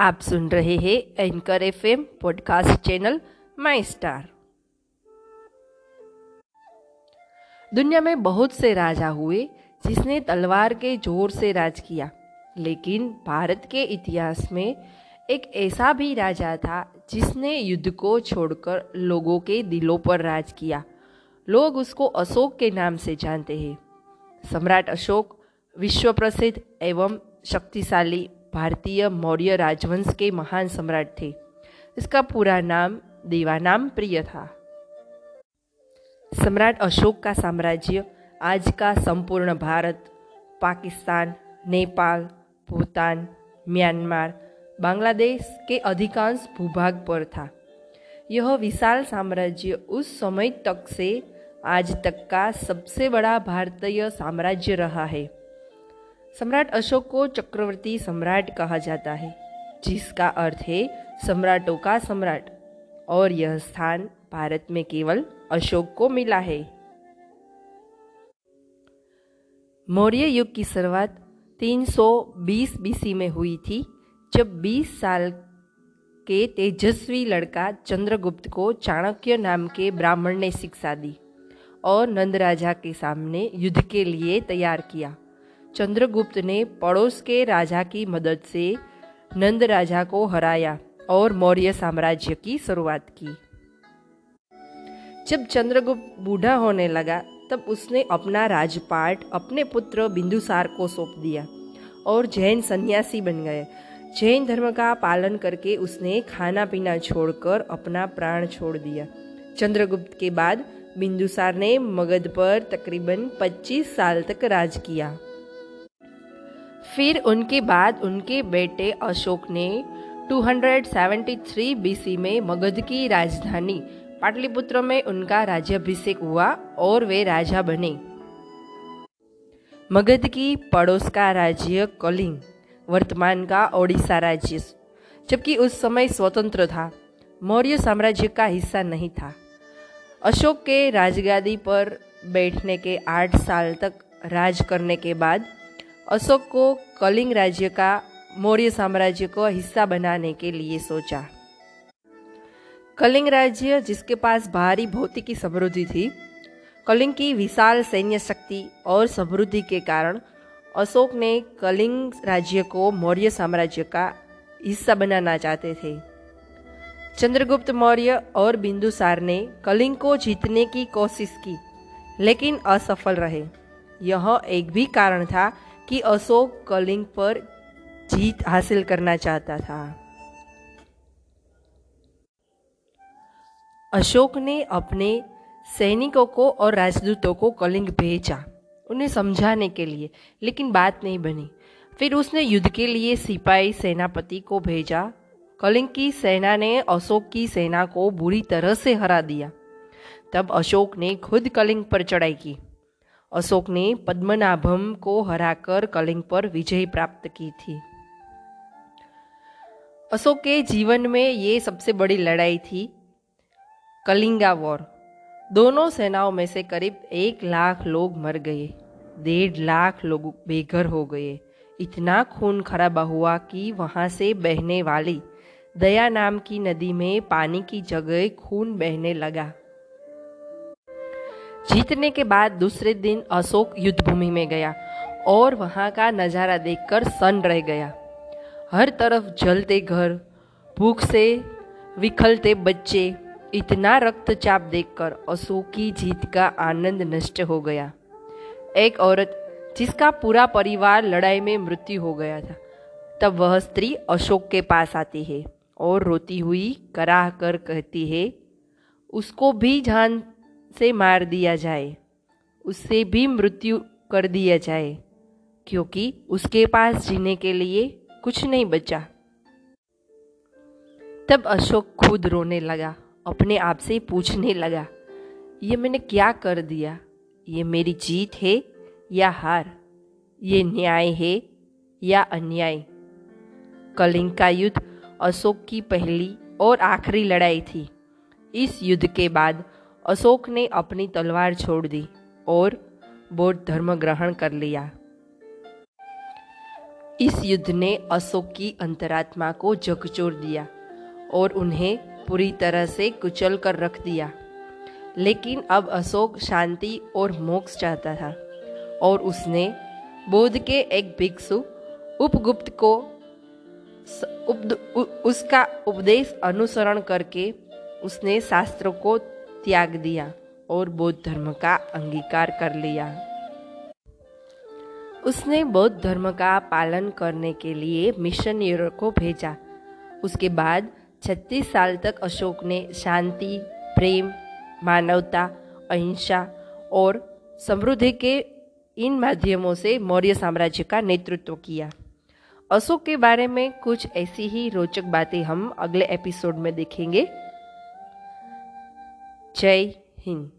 आप सुन रहे हैं Anchor FM podcast channel my star. दुनिया में बहुत से राजा हुए जिसने तलवार के ज़ोर से राज किया, लेकिन भारत के इतिहास में एक ऐसा भी राजा था जिसने युद्ध को छोड़कर लोगों के दिलों पर राज किया। लोग उसको अशोक के नाम से जानते हैं। सम्राट अशोक विश्व प्रसिद्ध एवं शक्तिशाली भारतीय मौर्य राजवंश के महान सम्राट थे। इसका पूरा नाम, देवानाम प्रिय था। सम्राट अशोक का साम्राज्य, आज का संपूर्ण भारत, पाकिस्तान, नेपाल, भूटान, म्यांमार, बांग्लादेश के अधिकांश भूभाग पर था। यह विशाल साम्राज्य उस समय तक से आज तक का सबसे बड़ा भारतीय साम्राज्य रहा है। सम्राट अशोक को चक्रवर्ती सम्राट कहा जाता है, जिसका अर्थ है सम्राटों का सम्राट। और यह स्थान भारत में केवल अशोक को मिला है। मौर्य युग की शुरुआत 320 बीसी में हुई थी, जब 20 साल के तेजस्वी लड़का चंद्रगुप्त को चाणक्य नाम के ब्राह्मण ने शिक्षा दी और नंद राजा के सामने युद्ध के लिए तैयार किया। चंद्रगुप्त ने पड़ोस के राजा की मदद से नंद राजा को हराया और मौर्य साम्राज्य की शुरुआत की। जब चंद्रगुप्त बूढ़ा होने लगा, तब उसने अपना राजपाट, अपने पुत्र बिंदुसार को सौंप दिया और जैन सन्यासी बन गए। जैन धर्म का पालन करके उसने खाना पीना छोड़कर अपना प्राण छोड़ दिया। चंद्रगुप्त के बाद बिंदुसार ने मगध पर तकरीबन 25 साल तक राज किया। फिर उनके बाद उनके बेटे अशोक ने 273 बीसी में मगध की राजधानी पाटलिपुत्र में उनका राज्याभिषेक हुआ और वे राजा बने। मगध की पड़ोस का राज्य कलिंग, वर्तमान का ओडिशा राज्य, जबकि उस समय स्वतंत्र था। मौर्य साम्राज्य का हिस्सा नहीं था। अशोक के राजगादी पर बैठने के आठ साल तक राज करने के बाद अशोक को कलिंग राज्य का मौर्य साम्राज्य को हिस्सा बनाने के लिए सोचा। कलिंग राज्य, जिसके पास भारी भौतिकी समृद्धि थी कलिंग की विशाल सैन्य शक्ति और समृद्धि के कारण अशोक ने कलिंग राज्य को मौर्य साम्राज्य का हिस्सा बनाना चाहते थे। चंद्रगुप्त मौर्य और बिंदुसार ने कलिंग को जीतने की कोशिश की, लेकिन असफल रहे। यह एक भी कारण था कि अशोक कलिंग पर जीत हासिल करना चाहता था। अशोक ने अपने सैनिकों को और राजदूतों को कलिंग भेजा, उन्हें समझाने के लिए, लेकिन बात नहीं बनी। फिर उसने युद्ध के लिए सिपाही सेनापति को भेजा। कलिंग की सेना ने अशोक की सेना को बुरी तरह से हरा दिया। तब अशोक ने खुद कलिंग पर चढ़ाई की। अशोक ने पद्मनाभम को हराकर कलिंग पर विजय प्राप्त की थी। अशोक के जीवन में ये सबसे बड़ी लड़ाई थी, कलिंगा वॉर। दोनों सेनाओं में से करीब एक लाख लोग मर गए, डेढ़ लाख लोग बेघर हो गए। इतना खून खराबा हुआ कि वहाँ से बहने वाली दया नाम की नदी में पानी की जगह खून बहने लगा। जीतने के बाद दूसरे दिन अशोक युद्ध भूमि में गया और वहाँ का नज़ारा देखकर सन रह गया। हर तरफ़ जलते घर, भूख से विखलते बच्चे, इतना रक्तचाप देखकर अशोक की जीत का आनंद नष्ट हो गया। एक औरत जिसका पूरा परिवार लड़ाई में मृत्यु हो गया था, तब वह स्त्री अशोक के पास आती है और रोती हुई कराह कर कहती है, उसको भी जान से मार दिया जाए, उससे भी मृत्यु कर दिया जाए, क्योंकि उसके पास जीने के लिए कुछ नहीं बचा। तब अशोक खुद रोने लगा, अपने आप से पूछने लगा, ये मैंने क्या कर दिया? ये मेरी जीत है या हार? ये न्याय है या अन्याय? कलिंग का युद्ध अशोक की पहली और आखिरी लड़ाई थी। इस युद्ध के बाद अशोक ने अपनी तलवार छोड़ दी और बौद्ध धर्म ग्रहण कर लिया। इस युद्ध ने अशोक की अंतरात्मा को झकझोर दिया और उन्हें पूरी तरह से कुचल कर रख दिया। लेकिन अब अशोक शांति और मोक्ष चाहता था और उसने बौद्ध के एक भिक्षु उपगुप्त को उपद, उसका उपदेश अनुसरण करके उसने शास्त्रों को त्याग दिया और बौद्ध धर्म का अंगीकार कर लिया। उसने बौद्ध धर्म का पालन करने के लिए मिशनरियों को भेजा। उसके बाद 36 साल तक अशोक ने शांति, प्रेम, मानवता, अहिंसा और समृद्धि के इन माध्यमों से मौर्य साम्राज्य का नेतृत्व किया। अशोक के बारे में कुछ ऐसी ही रोचक बातें हम अगले एपिसोड में देखेंगे। Jai Hin